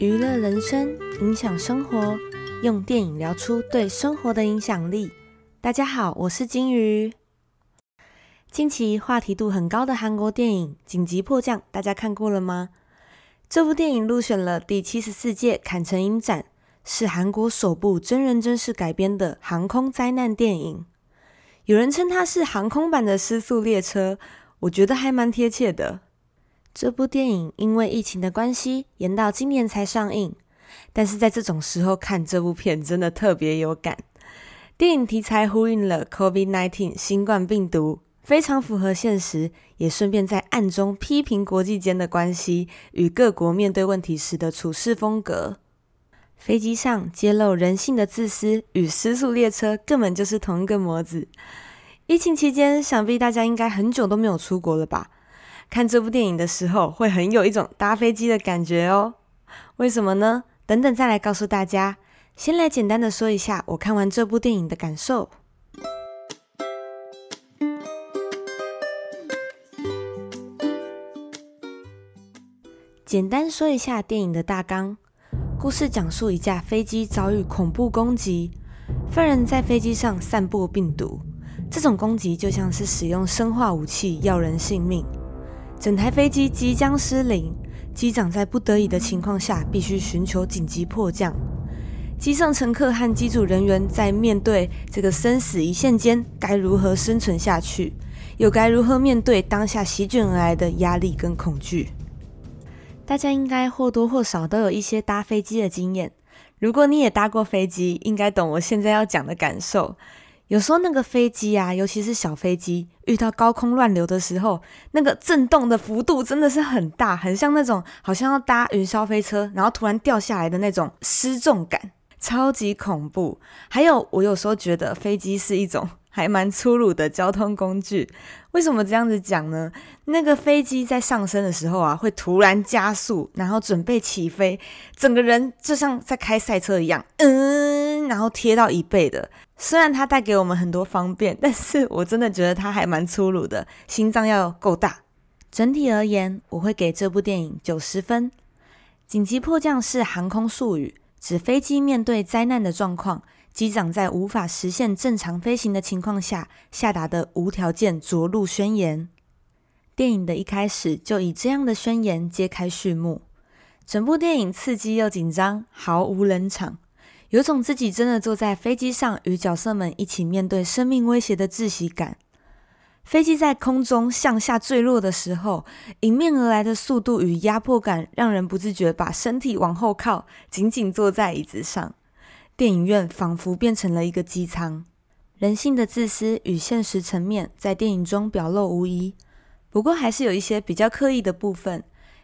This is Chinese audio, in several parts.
娱乐人生，影响生活，用电影聊出对生活的影响力。大家好，我是金鱼。近期话题度很高的韩国电影《紧急迫降》，大家看过了吗？这部电影入选了第七十四届坎城影展，是韩国首部真人真事改编的航空灾难电影。有人称它是航空版的《失速列车》，我觉得还蛮贴切的。这部电影因为疫情的关系，延到今年才上映。但是在这种时候看这部片，真的特别有感。电影题材呼应了 COVID-19 新冠病毒，非常符合现实，也顺便在暗中批评国际间的关系与各国面对问题时的处事风格。飞机上揭露人性的自私，与失速列车根本就是同一个模子。疫情期间，想必大家应该很久都没有出国了吧？看这部电影的时候，会很有一种搭飞机的感觉哦。为什么呢？等等再来告诉大家。先来简单的说一下我看完这部电影的感受。简单说一下电影的大纲：故事讲述一架飞机遭遇恐怖攻击，犯人在飞机上散播病毒。这种攻击就像是使用生化武器要人性命。整台飞机即将失灵，机长在不得已的情况下，必须寻求紧急迫降。机上乘客和机组人员在面对这个生死一线间，该如何生存下去？又该如何面对当下席卷而来的压力跟恐惧？大家应该或多或少都有一些搭飞机的经验。如果你也搭过飞机，应该懂我现在要讲的感受。有时候那个飞机啊，尤其是小飞机，遇到高空乱流的时候，那个震动的幅度真的是很大，很像那种好像要搭云霄飞车，然后突然掉下来的那种失重感，超级恐怖。还有，我有时候觉得飞机是一种还蛮粗鲁的交通工具。为什么这样子讲呢？那个飞机在上升的时候啊，会突然加速，然后准备起飞，整个人就像在开赛车一样，嗯，然后贴到椅背的。虽然它带给我们很多方便，但是我真的觉得它还蛮粗鲁的，心脏要够大。整体而言，我会给这部电影九十分。紧急迫降是航空术语，指飞机面对灾难的状况，机长在无法实现正常飞行的情况下下达的无条件着陆宣言。电影的一开始就以这样的宣言揭开序幕，整部电影刺激又紧张，毫无冷场。有种自己真的坐在飞机上，与角色们一起面对生命威胁的窒息感。飞机在空中向下坠落的时候，迎面而来的速度与压迫感，让人不自觉把身体往后靠，紧紧坐在椅子上。电影院仿佛变成了一个机舱。人性的自私与现实层面在电影中表露无遗，不过还是有一些比较刻意的部分，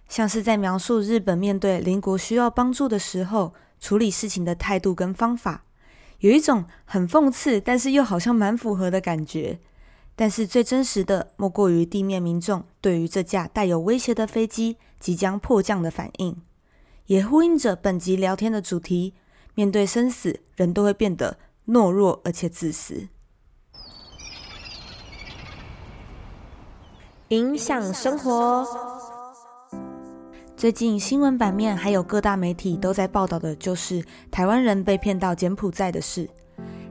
像是在描述日本面对邻国需要帮助的时候。处理事情的态度跟方法，有一种很讽刺，但是又好像蛮符合的感觉。但是最真实的，莫过于地面民众对于这架带有威胁的飞机即将迫降的反应，也呼应着本集聊天的主题：面对生死，人都会变得懦弱而且自私。影响生活。最近新闻版面还有各大媒体都在报道的，就是台湾人被骗到柬埔寨的事，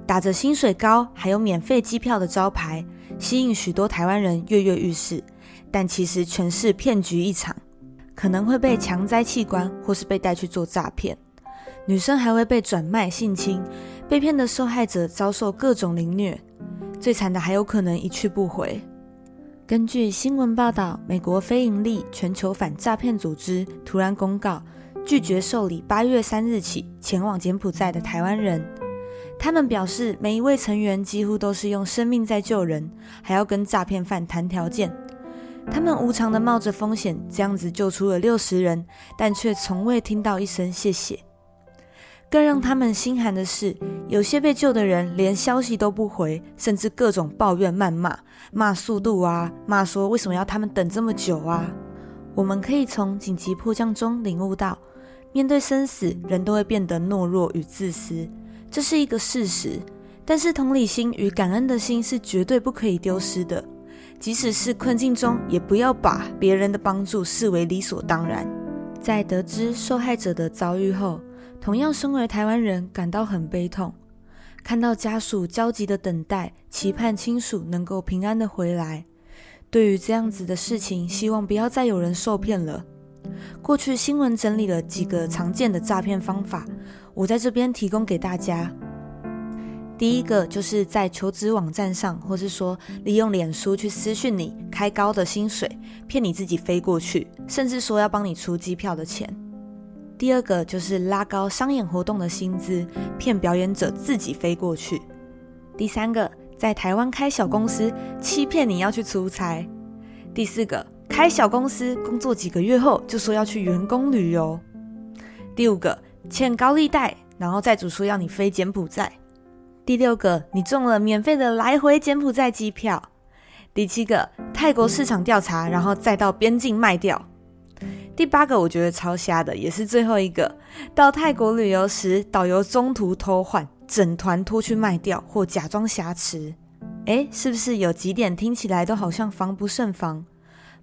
打着薪水高还有免费机票的招牌，吸引许多台湾人跃跃欲试，但其实全是骗局一场，可能会被强摘器官，或是被带去做诈骗，女生还会被转卖性侵，被骗的受害者遭受各种凌虐，最惨的还有可能一去不回。根据新闻报道，美国非营利全球反诈骗组织突然公告，拒绝受理八月三日起前往柬埔寨的台湾人。他们表示，每一位成员几乎都是用生命在救人，还要跟诈骗犯谈条件。他们无偿的冒着风险，这样子救出了六十人，但却从未听到一声谢谢。更让他们心寒的是，有些被救的人连消息都不回，甚至各种抱怨、谩骂，骂速度啊，骂说为什么要他们等这么久啊。我们可以从紧急迫降中领悟到，面对生死，人都会变得懦弱与自私，这是一个事实。但是同理心与感恩的心是绝对不可以丢失的，即使是困境中，也不要把别人的帮助视为理所当然。在得知受害者的遭遇后，同样身为台湾人，感到很悲痛。看到家属焦急的等待，期盼亲属能够平安的回来。对于这样子的事情，希望不要再有人受骗了。过去新闻整理了几个常见的诈骗方法，我在这边提供给大家。第一个就是在求职网站上，或是说利用脸书去私讯你开高的薪水，骗你自己飞过去，甚至说要帮你出机票的钱。第二个就是拉高商演活动的薪资，骗表演者自己飞过去。第三个，在台湾开小公司，欺骗你要去出差。第四个，开小公司工作几个月后就说要去员工旅游。第五个，欠高利贷，然后债主说要你飞柬埔寨。第六个，你中了免费的来回柬埔寨机票。第七个，泰国市场调查，然后再到边境卖掉。第八个，我觉得超瞎的，也是最后一个，到泰国旅游时，导游中途偷换，整团拖去卖掉或假装瑕疵。诶，是不是有几点听起来都好像防不胜防？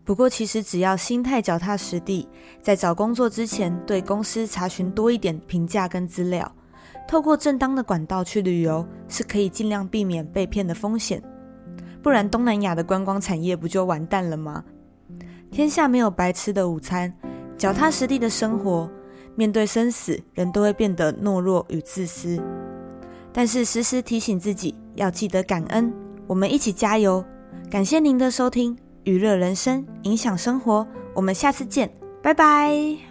不过其实只要心态脚踏实地，在找工作之前，对公司查询多一点评价跟资料。透过正当的管道去旅游，是可以尽量避免被骗的风险。不然东南亚的观光产业不就完蛋了吗？天下没有白吃的午餐，脚踏实地的生活，面对生死，人都会变得懦弱与自私。但是时时提醒自己，要记得感恩。我们一起加油！感谢您的收听，娱乐人生，影响生活。我们下次见，拜拜。